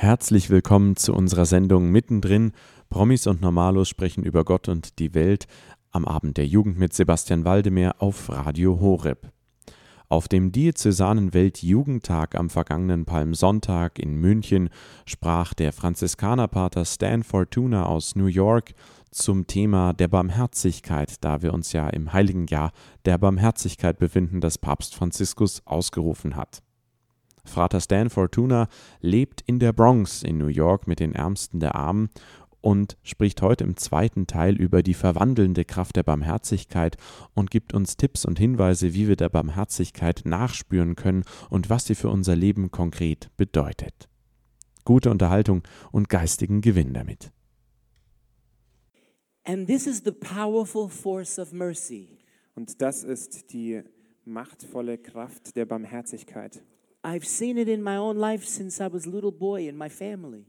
Herzlich willkommen zu unserer Sendung Mittendrin. Promis und Normalos sprechen über Gott und die Welt am Abend der Jugend mit Sebastian Waldemar auf Radio Horeb. Auf dem Diözesanen Weltjugendtag am vergangenen Palmsonntag in München sprach der Franziskanerpater Stan Fortuna aus New York zum Thema der Barmherzigkeit, da wir uns ja im heiligen Jahr der Barmherzigkeit befinden, das Papst Franziskus ausgerufen hat. Frater Stan Fortuna lebt in der Bronx in New York mit den Ärmsten der Armen und spricht heute im zweiten Teil über die verwandelnde Kraft der Barmherzigkeit und gibt uns Tipps und Hinweise, wie wir der Barmherzigkeit nachspüren können und was sie für unser Leben konkret bedeutet. Gute Unterhaltung und geistigen Gewinn damit. And this is the powerful force of mercy. Und das ist die machtvolle Kraft der Barmherzigkeit. I've seen it in my own life since I was a little boy in my family.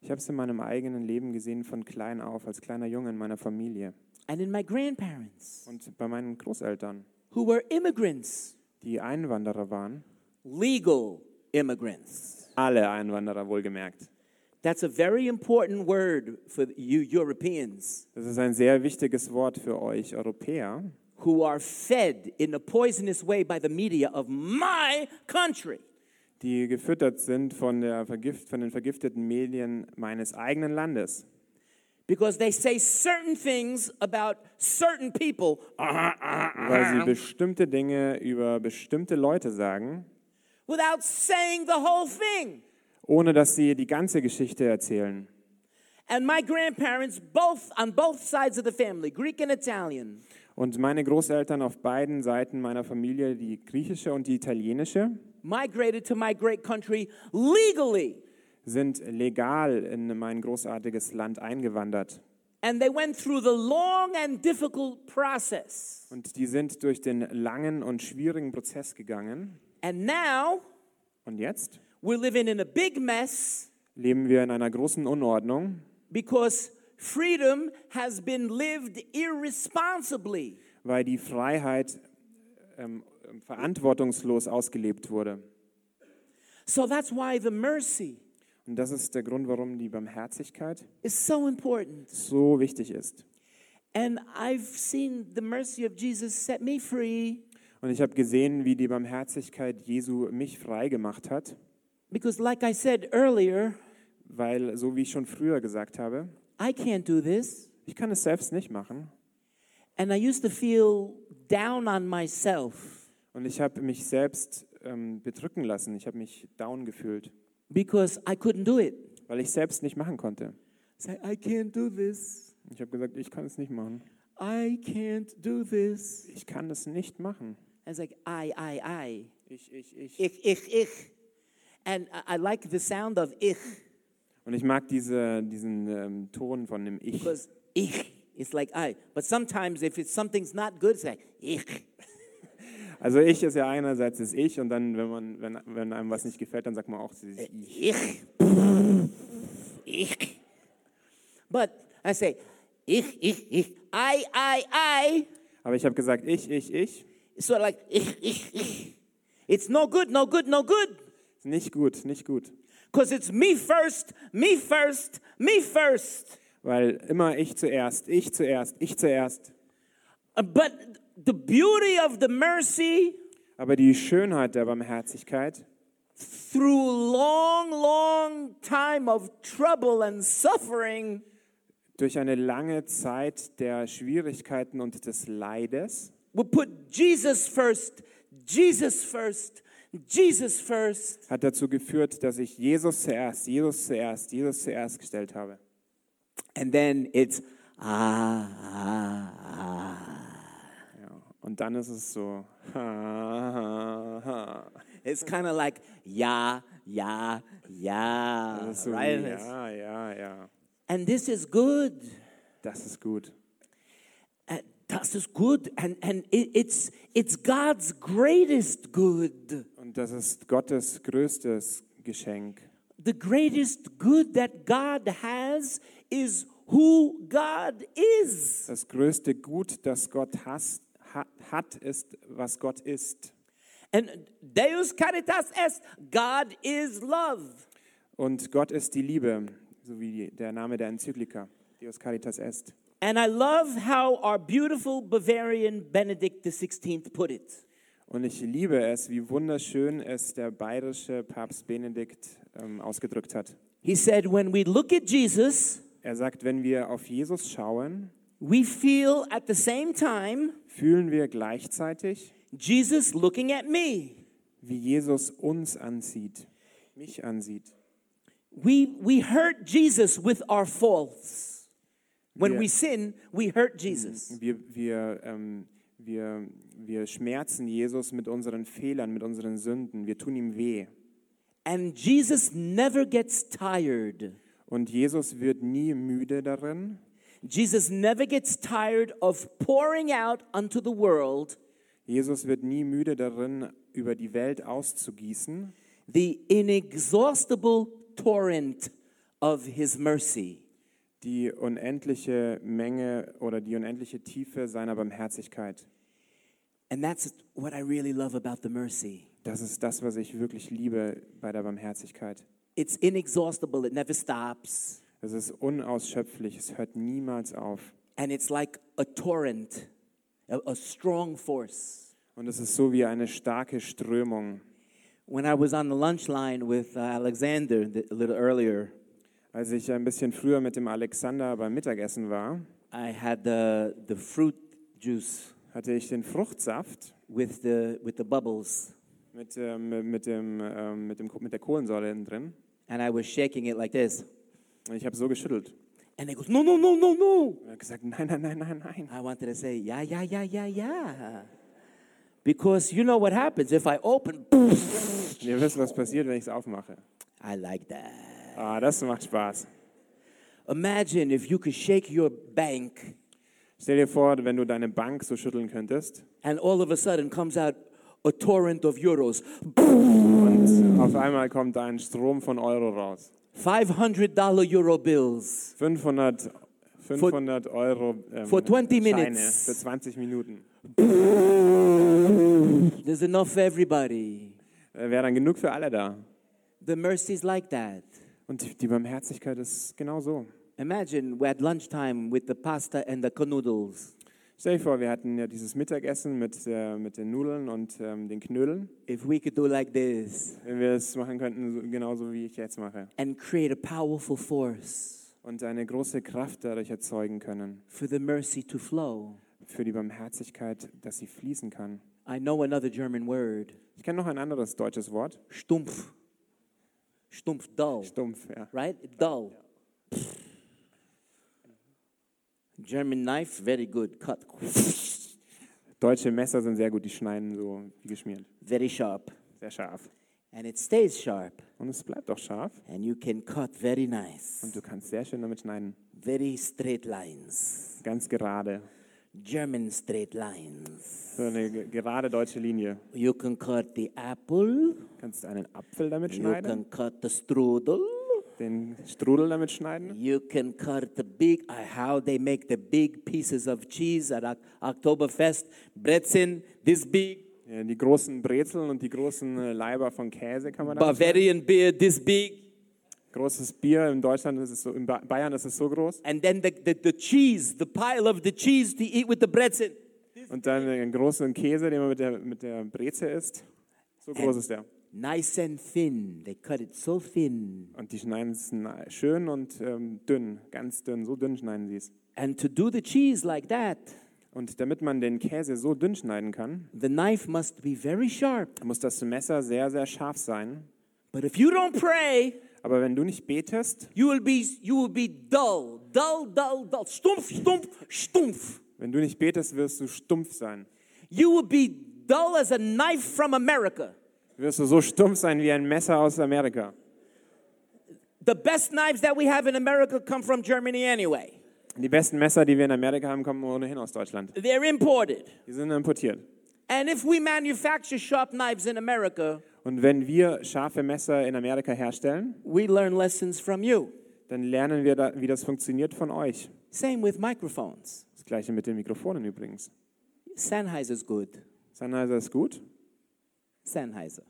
Ich habe es in meinem eigenen Leben gesehen von klein auf, als kleiner Junge in meiner Familie And in my grandparents, und bei meinen Großeltern, who were immigrants, die Einwanderer waren. legal immigrants. Alle Einwanderer wohlgemerkt. That's a very important word for you Europeans Das ist ein sehr wichtiges Wort für euch Europäer, who are fed in a poisonous way by the media of my country. Die gefüttert sind von, der Vergift, von den vergifteten Medien meines eigenen Landes. Because they say certain things about certain people Weil sie bestimmte Dinge über bestimmte Leute sagen, without saying the whole thing. ohne dass sie die ganze Geschichte erzählen. And my grandparents, both on both sides of the family, Greek and Italian, Und meine Großeltern auf beiden Seiten meiner Familie, die griechische und die italienische, migrated to my great country legally. sind legal in mein großartiges Land eingewandert. And they went through the long and difficult process. Und die sind durch den langen und schwierigen Prozess gegangen. And now Und jetzt we're living in a big mess leben wir in einer großen Unordnung, because freedom has been lived irresponsibly. weil die Freiheit ähm, verantwortungslos ausgelebt wurde. So that's why the mercy Und das ist der Grund, warum die Barmherzigkeit is so important. so wichtig ist. And I've seen the mercy of Jesus set me free Und ich habe gesehen, wie die Barmherzigkeit Jesu mich frei gemacht hat, because, like I said earlier, weil, so wie ich schon früher gesagt habe, I can't do this. ich kann es selbst nicht machen. And I used to feel down on myself Und ich habe mich selbst ähm, bedrücken lassen. Ich habe mich down gefühlt, because I couldn't do it. weil ich selbst nicht machen konnte. Say, I can't do this. Ich habe gesagt, ich kann es nicht machen. I can't do this. Ich kann es nicht machen. I was like, I, I, I. Ich, ich, ich. Ich, ich, ich. And I- I like the sound of ich Und ich mag diese, diesen ähm, Ton von dem Ich. because ich is like I. But sometimes if it's something's not good, it's like ich. Also ich ist ja einerseits das Ich und dann, wenn, man, wenn, wenn einem was nicht gefällt, dann sagt man auch dieses Ich. Ich. Ich. But I say, ich, ich, ich. I, I, I. Aber ich habe gesagt Ich, ich, ich. Of like ich, ich, ich. It's no good, no good, no good. Nicht gut, nicht gut. Because it's me first, me first, me first. Weil immer ich zuerst, ich zuerst, ich zuerst. But the beauty of the mercy Aber die Schönheit der Barmherzigkeit through long, long time of trouble and suffering durch eine lange Zeit der Schwierigkeiten und des Leides will put Jesus first, Jesus first, Jesus first. hat dazu geführt, dass ich Jesus zuerst, Jesus zuerst, Jesus zuerst gestellt habe. And then it's ah, ah. Und dann ist es so, ha, ha, ha. It's kind of like ja, ja, ja, so right? ja, ja, ja. And this is good. Das ist gut. Uh, Das ist good, and and it, it's it's God's greatest good. Und das ist Gottes größtes Geschenk. The greatest good that God has is who God is. Das größte Gut, das Gott has, ha, hat, ist, was Gott ist. And Deus caritas est, God is love. Und Gott ist die Liebe, so wie der Name der Enzyklika, Deus Caritas Est. And I love how our beautiful Bavarian Benedict XVI put it. Und ich liebe es, wie wunderschön es der bayerische Papst Benedikt ähm, ausgedrückt hat. He said, When we look at Jesus, Er sagt, wenn wir auf Jesus schauen, we feel at the same time fühlen wir gleichzeitig, Jesus looking at me. wie Jesus uns ansieht, mich ansieht. We, we hurt Jesus with our faults. When Yeah. we sin, we hurt Jesus. Wir, wir, ähm, wir, wir schmerzen Jesus mit unseren Fehlern, mit unseren Sünden. Wir tun ihm weh. And Jesus never gets tired. Und Jesus wird nie müde darin. Jesus never gets tired of pouring out unto the world Jesus wird nie müde darin, über die Welt auszugießen, the inexhaustible torrent of his mercy. die unendliche Menge oder die unendliche Tiefe seiner Barmherzigkeit. And that's what I really love about the mercy. Das ist das, was ich wirklich liebe bei der Barmherzigkeit. It's inexhaustible, it never stops. Es ist unausschöpflich, es hört niemals auf. And it's like a torrent, a, a strong force. Und es ist so wie eine starke Strömung. When I was on the lunch line with uh, Alexander a little earlier, Als ich ein bisschen früher mit dem Alexander beim Mittagessen war, I had the, the fruit juice hatte ich den Fruchtsaft with the, with the bubbles, mit, ähm, mit, dem, ähm, mit, dem, mit der Kohlensäure innen drin. and I was shaking it like this. Und ich habe so geschüttelt. And he goes, No, no, no, no, no. Er hat gesagt, nein, nein, nein, nein, nein. I wanted to say, Yeah, yeah, yeah, yeah, yeah. Because you know what happens if I open, ihr wisst, was passiert, wenn ich es aufmache. I like that. Ah, das macht Spaß. Imagine if you could shake your bank Stell dir vor, wenn du deine Bank so schütteln könntest and all of a sudden comes out a torrent of euros. und auf einmal kommt ein Strom von Euro raus. $500 Euro bills. 500, 500 Euro ähm, for 20 Scheine minutes. für 20 Minuten. There's enough for everybody. Äh, Wäre dann genug für alle da. The mercy's like that. Und die Barmherzigkeit ist genau so. Imagine we had lunchtime with the pasta and the canoodles. Stell dir vor, wir hatten ja dieses Mittagessen mit, äh, mit den Nudeln und ähm, den Knödeln. If we could do like this Wenn wir es machen könnten, so, genauso wie ich jetzt mache. and create a powerful force Und eine große Kraft dadurch erzeugen können. for the mercy to flow. Für die Barmherzigkeit, dass sie fließen kann. I know another German word, Ich kenne noch ein anderes deutsches Wort. stumpf. Stumpf, dull, Stumpf, ja. right? Dull. German knife, very good, cut. Deutsche Messer sind sehr gut, die schneiden so wie geschmiert. Very sharp. Sehr scharf. And it stays sharp. Und es bleibt auch scharf. And you can cut very nice. Und du kannst sehr schön damit schneiden. Very straight lines. Ganz gerade. German straight lines. So eine ge- gerade deutsche Linie. You can cut the apple. Du kannst einen Apfel damit You schneiden, can cut the strudel. Den Strudel damit schneiden. You can cut the big, uh, how they make the big pieces of cheese at Oktoberfest. Brezen, this big. Die großen Brezeln und die großen äh, Leiber von Käse kann man schneiden. Bavarian beer, this big. Großes Bier in Deutschland ist es so, in Ba- Bayern ist es so groß. And then the, the, the cheese, the pile of the cheese to eat with the Brezen. Und dann einen großen Käse, den man mit der, mit der Breze isst. So groß ist der. Nice and thin. They cut it so thin. Und die schneiden es schön und ähm, dünn, ganz dünn, so dünn schneiden sie es. And to do the cheese like that, Und damit man den Käse so dünn schneiden kann, the knife must be very sharp. muss das Messer sehr, sehr scharf sein. But if you don't pray, Aber wenn du nicht betest, you will be you will be dull, dull, dull, dull, stumpf, stumpf, stumpf. wenn du nicht betest, wirst du stumpf sein. You will be dull as a knife from America. Wirst du so stumpf sein wie ein Messer aus Amerika. The best knives that we have in America come from Germany anyway. Die besten Messer, die wir in Amerika haben, kommen ohnehin aus Deutschland. They're imported. Die sind importiert. And if we manufacture sharp knives in America, Und wenn wir scharfe Messer in Amerika herstellen, we learn lessons from you. dann lernen wir, da, wie das funktioniert von euch. Same with microphones. Das gleiche mit den Mikrofonen übrigens. Sennheiser's good. Sennheiser ist gut, Sennheiser.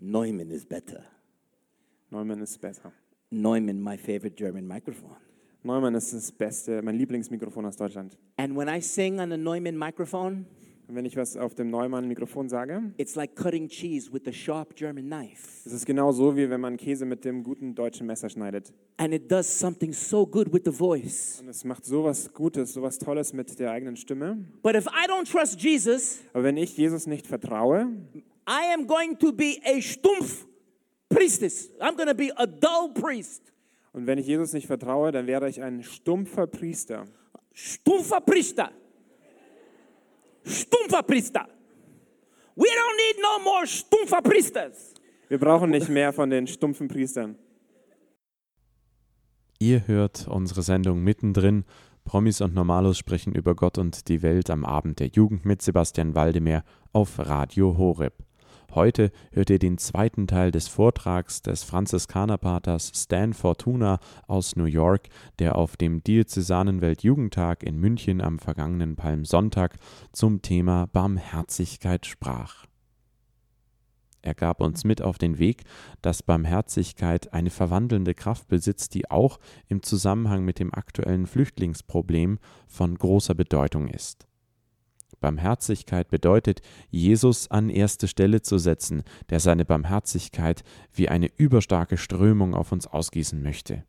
Neumann is better. Neumann ist besser. Neumann, my favorite German microphone. Neumann ist das beste, mein Lieblingsmikrofon aus Deutschland. And when I sing on a Neumann microphone, Und wenn ich was auf dem Neumann-Mikrofon sage, it's like cutting cheese with a sharp German knife. ist es genau so, wie wenn man Käse mit dem guten deutschen Messer schneidet. And it does something so good with the voice. Und es macht sowas Gutes, sowas Tolles mit der eigenen Stimme. But if I don't trust Jesus, Aber wenn ich Jesus nicht vertraue, I am going to be a stumpf priestess. I'm going to be a dull priest. und wenn ich Jesus nicht vertraue, dann wäre ich ein stumpfer Priester. Stumpfer Priester. Stumpfer Priester. We don't need no more stumpfer Priesters. Wir brauchen nicht mehr von den stumpfen Priestern. Ihr hört unsere Sendung mittendrin. Promis und Normalos sprechen über Gott und die Welt am Abend der Jugend mit Sebastian Waldemar auf Radio Horeb. Heute hört ihr den zweiten Teil des Vortrags des Franziskanerpaters Stan Fortuna aus New York, der auf dem Diözesanen Weltjugendtag in München am vergangenen Palmsonntag zum Thema Barmherzigkeit sprach. Er gab uns mit auf den Weg, dass Barmherzigkeit eine verwandelnde Kraft besitzt, die auch im Zusammenhang mit dem aktuellen Flüchtlingsproblem von großer Bedeutung ist. Barmherzigkeit bedeutet, Jesus an erste Stelle zu setzen, der seine Barmherzigkeit wie eine überstarke Strömung auf uns ausgießen möchte.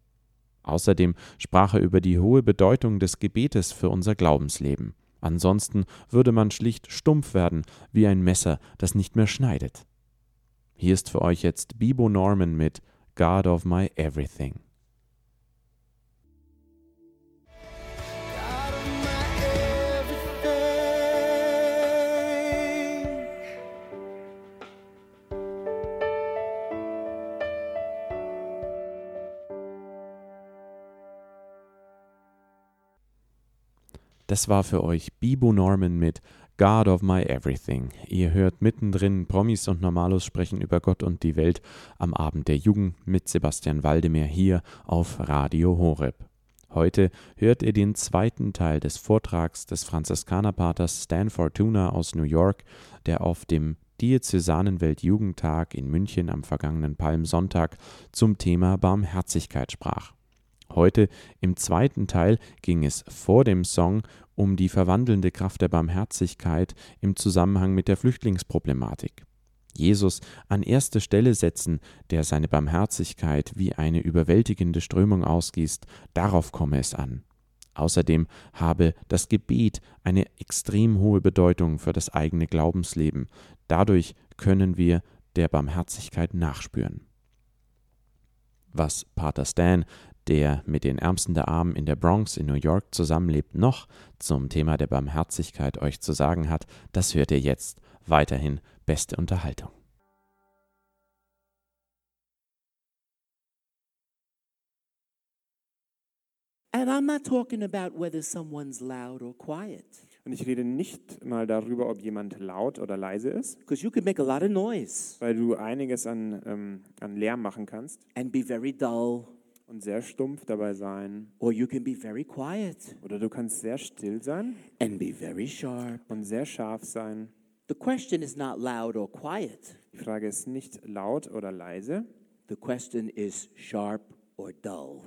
Außerdem sprach er über die hohe Bedeutung des Gebetes für unser Glaubensleben. Ansonsten würde man schlicht stumpf werden, wie ein Messer, das nicht mehr schneidet. Hier ist für euch jetzt Bibo Norman mit God of My Everything. Das war für euch Bibo Norman mit God of My Everything. Ihr hört mittendrin Promis und Normalos sprechen über Gott und die Welt am Abend der Jugend mit Sebastian Waldemar hier auf Radio Horeb. Heute hört ihr den zweiten Teil des Vortrags des Franziskanerpaters Stan Fortuna aus New York, der auf dem Diözesanen Weltjugendtag in München am vergangenen Palmsonntag zum Thema Barmherzigkeit sprach. Heute im zweiten Teil ging es vor dem Song um die verwandelnde Kraft der Barmherzigkeit im Zusammenhang mit der Flüchtlingsproblematik. Jesus an erste Stelle setzen, der seine Barmherzigkeit wie eine überwältigende Strömung ausgießt, darauf komme es an. Außerdem habe das Gebet eine extrem hohe Bedeutung für das eigene Glaubensleben. Dadurch können wir der Barmherzigkeit nachspüren. Was Pater Stan der mit den Ärmsten der Armen in der Bronx in New York zusammenlebt, noch zum Thema der Barmherzigkeit euch zu sagen hat, das hört ihr jetzt. Weiterhin beste Unterhaltung. And I'm not talking about whether someone's loud or quiet, Und ich rede nicht mal darüber, ob jemand laut oder leise ist, because you can make a lot of noise. Weil du einiges an, ähm, an Lärm machen kannst. And be very dull, und sehr stumpf dabei sein. or you can be very quiet Oder du kannst sehr still sein and be very sharp. und sehr scharf sein. The question is not loud or quiet, Die Frage ist nicht laut oder leise, the question is sharp or dull.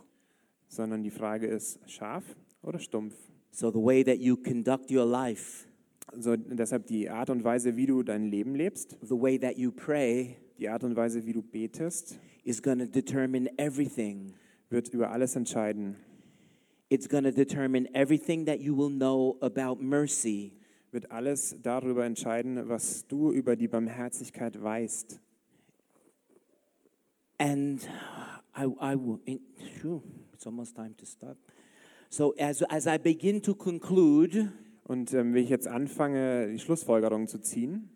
sondern die Frage ist scharf oder stumpf. So the way that you conduct your life, Also deshalb die Art und Weise, wie du dein Leben lebst, the way that you pray, die Art und Weise, wie du betest, is going to determine everything. Wird über alles entscheiden. It's going to determine everything that you will know about mercy. Wird alles darüber entscheiden, was du über die Barmherzigkeit weißt. And I, I phew, it's almost time to stop. So as, as I begin to conclude, Und ähm, wenn ich jetzt anfange, die Schlussfolgerung zu ziehen,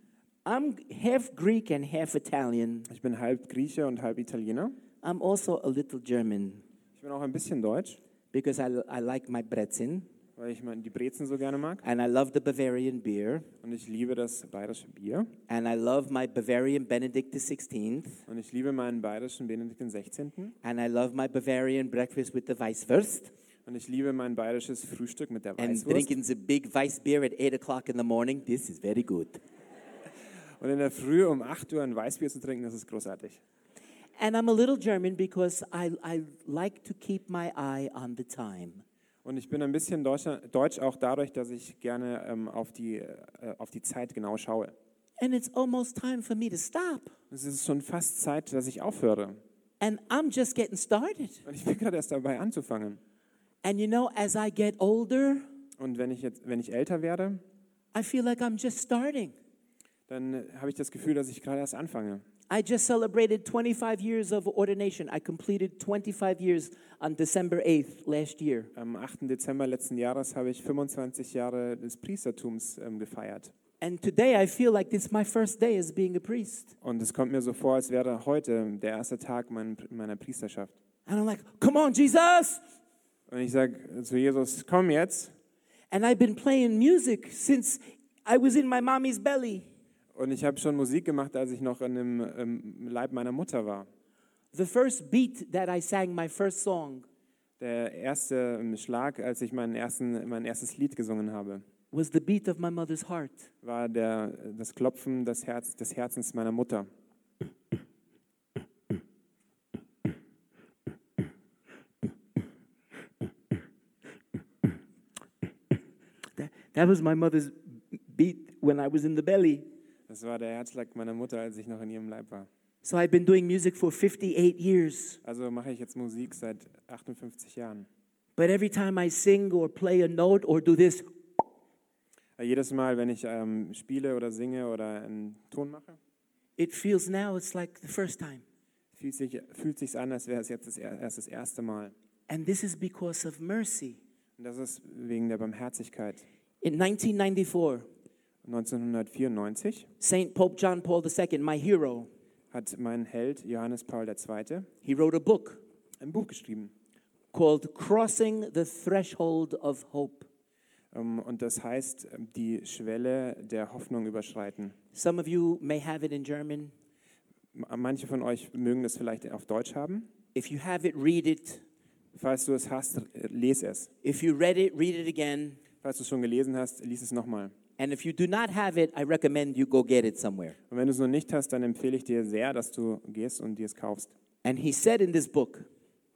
I'm half Greek and half Italian. ich bin halb Grieche und halb Italiener. I'm also a little German bin auch ein bisschen deutsch, because I, I like my Brezen weil ich mein, die Brezen so gerne mag. and I love the Bavarian beer Und ich liebe das bayerische Bier. and I love my Bavarian Benedict XVI Und ich liebe meinen bayerischen Benedikt XVI. and I love my Bavarian breakfast with the Weisswurst Und ich liebe mein bayerisches Frühstück mit der and Weißwurst. drinking the big Weiss beer at 8 o'clock in the morning. This is very good. Und in der Früh um 8 Uhr ein Weißbier zu trinken, das ist großartig. And I'm a little German because I, I like to keep my eye on the time. Und ich bin ein bisschen Deutscher, deutsch auch dadurch, dass ich gerne ähm, auf, die, äh, auf die Zeit genau schaue. And it's almost time for me to stop. Es ist schon fast Zeit, dass ich aufhöre. And I'm just getting started. Und ich bin gerade erst dabei anzufangen. And you know, as I get older, Und wenn ich jetzt, wenn ich älter werde, I feel like I'm just starting. dann äh, habe ich das Gefühl, dass ich gerade erst anfange. I just celebrated 25 years of ordination. I completed 25 years on December 8th last year. Am 8. Dezember letzten Jahres habe ich 25 Jahre des Priestertums ähm, gefeiert. And today I feel like this is my first day as being a priest. Und es kommt mir so vor, als wäre heute der erste Tag mein, meiner Priesterschaft. And I'm like, come on, Jesus! Und ich sage zu Jesus, komm jetzt. And I've been playing music since I was in my mommy's belly. Und ich habe schon Musik gemacht, als ich noch in dem ähm, Leib meiner Mutter war. The first beat that I sang my first song Der erste ähm, Schlag, als ich meinen ersten, mein erstes Lied gesungen habe, was the beat of my mother's heart. war der, das Klopfen des, Herz, des Herzens meiner Mutter. That was my mother's beat when I was in the belly. Das war der Herzschlag meiner Mutter, als ich noch in ihrem Leib war. So I've been doing music for 58 years. Also mache ich jetzt Musik seit 58 Jahren. But every time I sing or play a note or do this, Jedes Mal, wenn ich ähm, spiele oder singe oder einen Ton mache, it feels now it's like the first time. fühlt sich fühlt sich's an, als wäre es jetzt das, er- erst das erste Mal. And this is because of mercy. Und das ist wegen der Barmherzigkeit. In 1994, 1994 St. Pope John Paul II, my hero, hat mein Held Johannes Paul II. he wrote a book ein Buch geschrieben. called Crossing the Threshold of Hope. Ähm, Und das heißt, ähm, die Schwelle der Hoffnung überschreiten. Some of you may have it in German. M- Manche von euch mögen das vielleicht auf Deutsch haben. If you have it, read it. Falls du es hast, äh, les es. If you read it, read it again. Falls du es schon gelesen hast, lies es nochmal. And if you do not have it, I recommend you go get it somewhere. Und wenn du es noch nicht hast, dann empfehle ich dir sehr, dass du gehst und dir es kaufst. And he said in this book,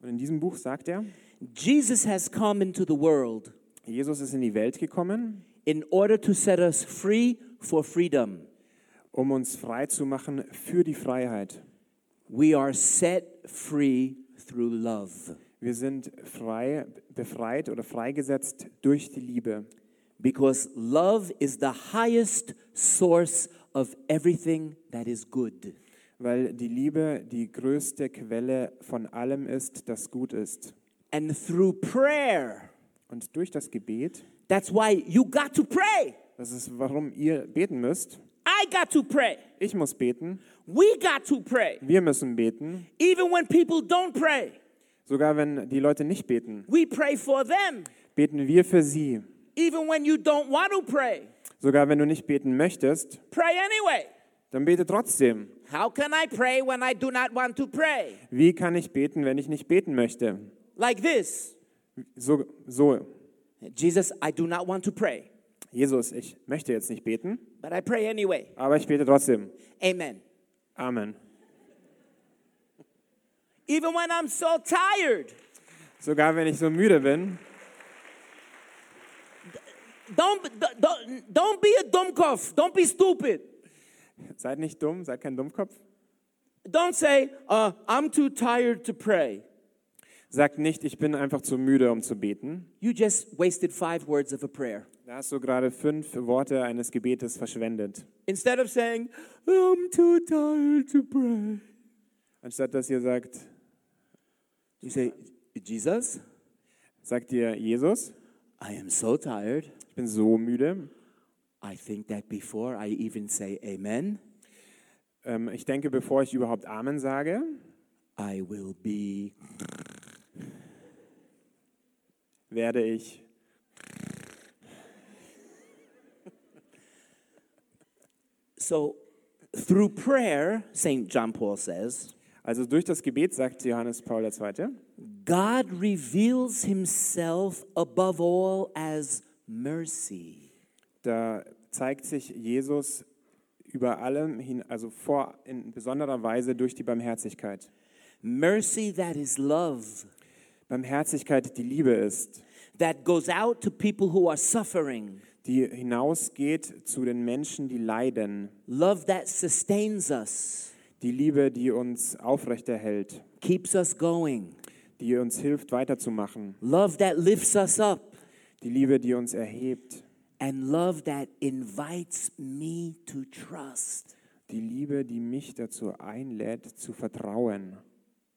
Und in diesem Buch sagt er, Jesus has come into the world Jesus ist in die Welt gekommen, in order to set us free for freedom. um uns frei zu machen für die Freiheit. We are set free through love Wir sind frei, befreit oder freigesetzt durch die Liebe. Because love is the highest source of everything that is good. Weil die Liebe die größte Quelle von allem ist, das gut ist. And through prayer, Und durch das Gebet, that's why you got to pray. das ist warum ihr beten müsst. I got to pray. Ich muss beten, We got to pray. wir müssen beten, Even when people don't pray, sogar wenn die Leute nicht beten, we pray for them. beten wir für sie. Even when you don't want to pray, Sogar wenn du nicht beten möchtest, pray anyway. dann bete trotzdem. How can I pray when I do not want to pray? Wie kann ich beten, wenn ich nicht beten möchte? Like this So, so, Jesus, I do not want to pray, Jesus, ich möchte jetzt nicht beten, but I pray anyway. aber ich bete trotzdem. Amen. Amen. Even when I'm so tired, Sogar wenn ich so müde bin, don't, don't, don't be a dummkopf. Don't be stupid. seid nicht dumm, seid kein Dummkopf. Don't say, uh, I'm too tired to pray. Sagt nicht, ich bin einfach zu müde, um zu beten. You just wasted five words of a prayer. Da hast du gerade fünf Worte eines Gebetes verschwendet. Instead of saying, I'm too tired to pray, Anstatt dass ihr sagt, you say, Jesus, sagt ihr Jesus, I am so tired. ich bin so müde. I think that before I even say amen, Ähm, ich denke, bevor ich überhaupt Amen sage, I will be. werde ich So, through prayer, St. John Paul says, Also durch das Gebet, sagt Johannes Paul II., God reveals himself above all as mercy. da zeigt sich Jesus über allem hin, also vor in besonderer Weise durch die Barmherzigkeit. mercy that is love, Barmherzigkeit, die Liebe ist, that goes out to people who are suffering, die hinausgeht zu den Menschen, die leiden, love that sustains us, die Liebe, die uns aufrechterhält, keeps us going, die uns hilft weiterzumachen, love that lifts us up, die Liebe, die uns erhebt, and love that invites me to trust. die Liebe, die mich dazu einlädt, zu vertrauen.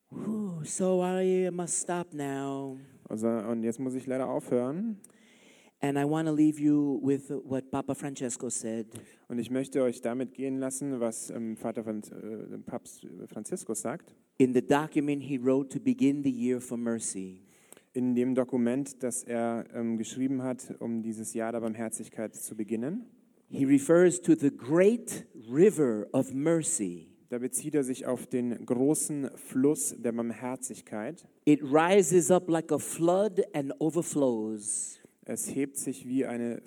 Whew, so I must stop now. Also, und jetzt muss ich leider aufhören. And I want to leave you with what Papa Francesco said. Und ich möchte euch damit gehen lassen, was ähm, Vater Franz, äh, Papst Franziskus sagt. In the document he wrote to begin the year for mercy, In dem Dokument, das er ähm, geschrieben hat, um dieses Jahr der Barmherzigkeit zu beginnen. he refers to the great river of mercy. Da bezieht er sich auf den großen Fluss der Barmherzigkeit. It rises up like a flood and overflows, Es hebt sich wie, eine,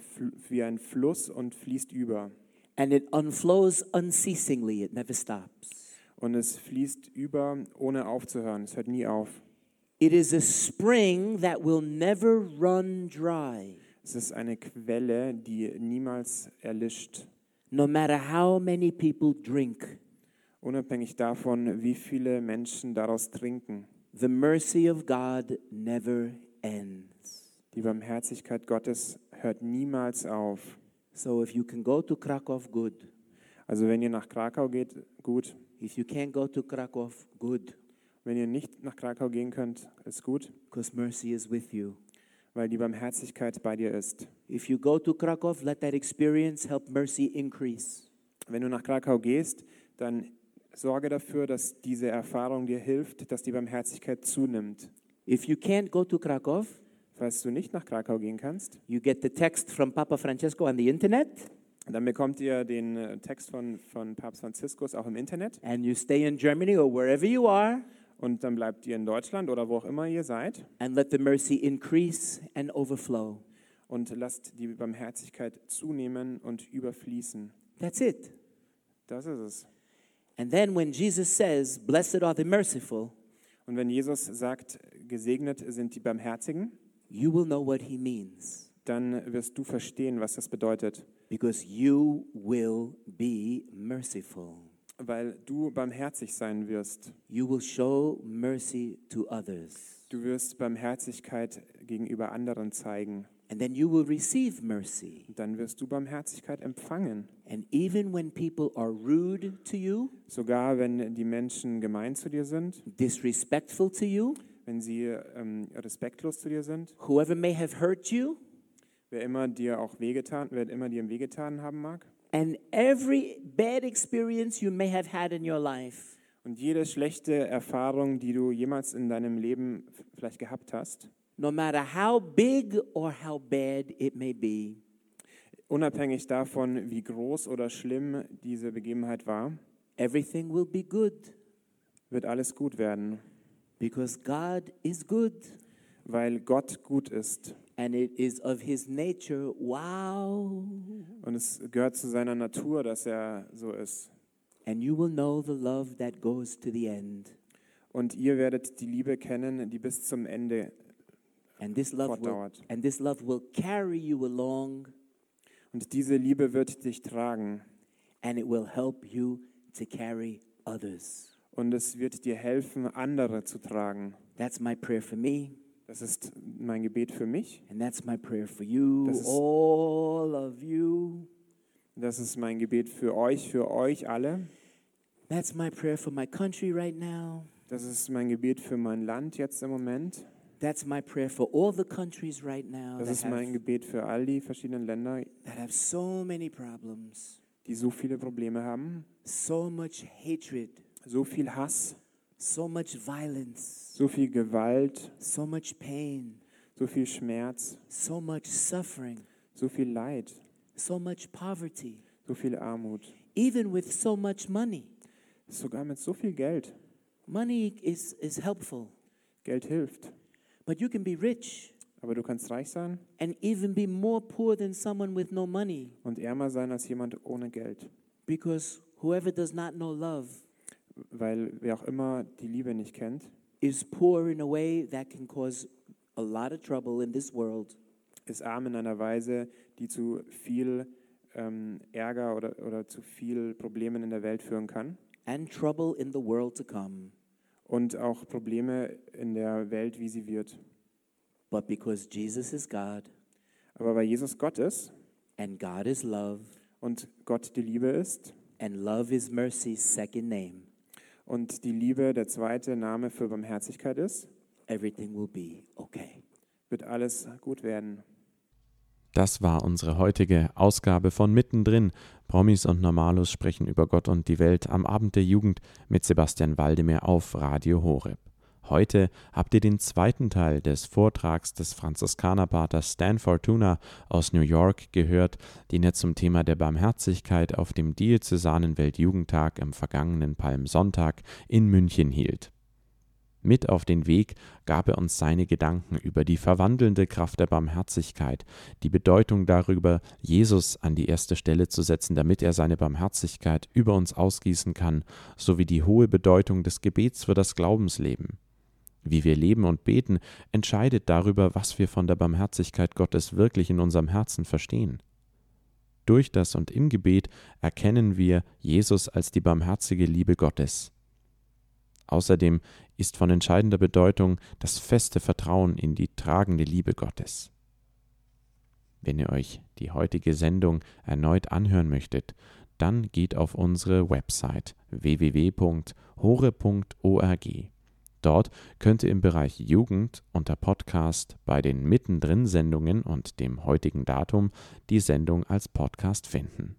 wie ein Fluss und fließt über. and it unflows unceasingly. It never stops. Und es fließt über, ohne aufzuhören. Es hört nie auf. It is a spring that will never run dry, Es ist eine Quelle, die niemals erlischt. no matter how many people drink. Unabhängig davon, wie viele Menschen daraus trinken. The mercy of God never ends. Die Barmherzigkeit Gottes hört niemals auf. So if you can go to Krakow, good. Also wenn ihr nach Krakau geht, gut. If you can't go to Krakow, good, Wenn ihr nicht nach Krakau gehen könnt, ist gut, because mercy is with you. weil die Barmherzigkeit bei dir ist. If you go to Krakow, let that experience help mercy increase. Wenn du nach Krakau gehst, dann sorge dafür, dass diese Erfahrung dir hilft, dass die Barmherzigkeit zunimmt. If you can't go to Krakow, Falls du nicht nach Krakau gehen kannst, you get the text from Papa Francesco on the internet, dann bekommt ihr den äh, Text von, von Papst Franziskus auch im Internet and you stay in Germany or wherever you are, und dann bleibt ihr in Deutschland oder wo auch immer ihr seid and let the mercy increase and overflow. und lasst die Barmherzigkeit zunehmen und überfließen. That's it. Das ist es. And then when Jesus says, Blessed are the merciful, Und wenn Jesus sagt, gesegnet sind die Barmherzigen, you will know what he means dann wirst du verstehen, was das bedeutet. Because you will be merciful. Weil du barmherzig sein wirst. You will show mercy to others. Du wirst Barmherzigkeit gegenüber anderen zeigen. And then you will receive mercy. Und dann wirst du Barmherzigkeit empfangen. And even when people are rude to you, Sogar wenn die Menschen gemein zu dir sind, disrespectful to you, wenn sie ähm, respektlos zu dir sind, whoever may have hurt you, wer immer dir auch wehgetan, wer immer dir wehgetan haben mag, and every bad experience you may have had in your life, und jede schlechte Erfahrung, die du jemals in deinem Leben vielleicht gehabt hast, no matter how big or how bad it may be, unabhängig davon, wie groß oder schlimm diese Begebenheit war, everything will be good. Wird alles gut werden, because God is good weil Gott gut ist. and it is of his nature. Wow. Und es gehört zu seiner Natur, dass er so ist. And you will know the love that goes to the end. Und ihr werdet die Liebe kennen, die bis zum Ende And this love will, fortdauert. and this love will carry you along Und diese Liebe wird dich tragen. and it will help you to carry others. Und es wird dir helfen, andere zu tragen. That's my prayer for me, Das ist mein Gebet für mich. and that's my prayer for you, Das ist- all of you. Das ist mein Gebet für euch, für euch alle. That's my prayer for my country right now. Das ist mein Gebet für mein Land jetzt im Moment. That's my prayer for all the countries right now Das ist mein Gebet für all die verschiedenen Länder, that have so many problems, die so viele Probleme haben, so much hatred, so viel Hass, so much violence, so viel Gewalt, so much pain, so viel Schmerz, so much suffering, so viel Leid, so much poverty, so viel Armut, even with so much money. sogar mit so viel Geld. Money is, is helpful, Geld hilft, but you can be rich aber du kannst reich sein and even be more poor than someone with no money und ärmer sein als jemand ohne Geld, because whoever does not know love weil wer auch immer die Liebe nicht kennt, is poor in a way that can cause a lot of trouble in this world. ist arm in einer Weise, die zu viel ähm, Ärger oder, oder zu viel Problemen in der Welt führen kann and trouble in the world to come. und auch Probleme in der Welt, wie sie wird. But because Jesus is God Aber weil Jesus Gott ist and God is love und Gott die Liebe ist and love is mercy's second name, und die Liebe der zweite Name für Barmherzigkeit ist, everything will be okay. wird alles gut werden. Das war unsere heutige Ausgabe von Mittendrin. Promis und Normalos sprechen über Gott und die Welt am Abend der Jugend mit Sebastian Waldemar auf Radio Horeb. Heute habt ihr den zweiten Teil des Vortrags des Franziskanerpaters Stan Fortuna aus New York gehört, den er zum Thema der Barmherzigkeit auf dem Diözesanen Weltjugendtag am vergangenen Palmsonntag in München hielt. Mit auf den Weg gab er uns seine Gedanken über die verwandelnde Kraft der Barmherzigkeit, die Bedeutung darüber, Jesus an die erste Stelle zu setzen, damit er seine Barmherzigkeit über uns ausgießen kann, sowie die hohe Bedeutung des Gebets für das Glaubensleben. Wie wir leben und beten, entscheidet darüber, was wir von der Barmherzigkeit Gottes wirklich in unserem Herzen verstehen. Durch das und im Gebet erkennen wir Jesus als die barmherzige Liebe Gottes. Außerdem ist von entscheidender Bedeutung das feste Vertrauen in die tragende Liebe Gottes. Wenn ihr euch die heutige Sendung erneut anhören möchtet, dann geht auf unsere Website www.hore.org. Dort könnt ihr im Bereich Jugend unter Podcast bei den Mittendrin-Sendungen und dem heutigen Datum die Sendung als Podcast finden.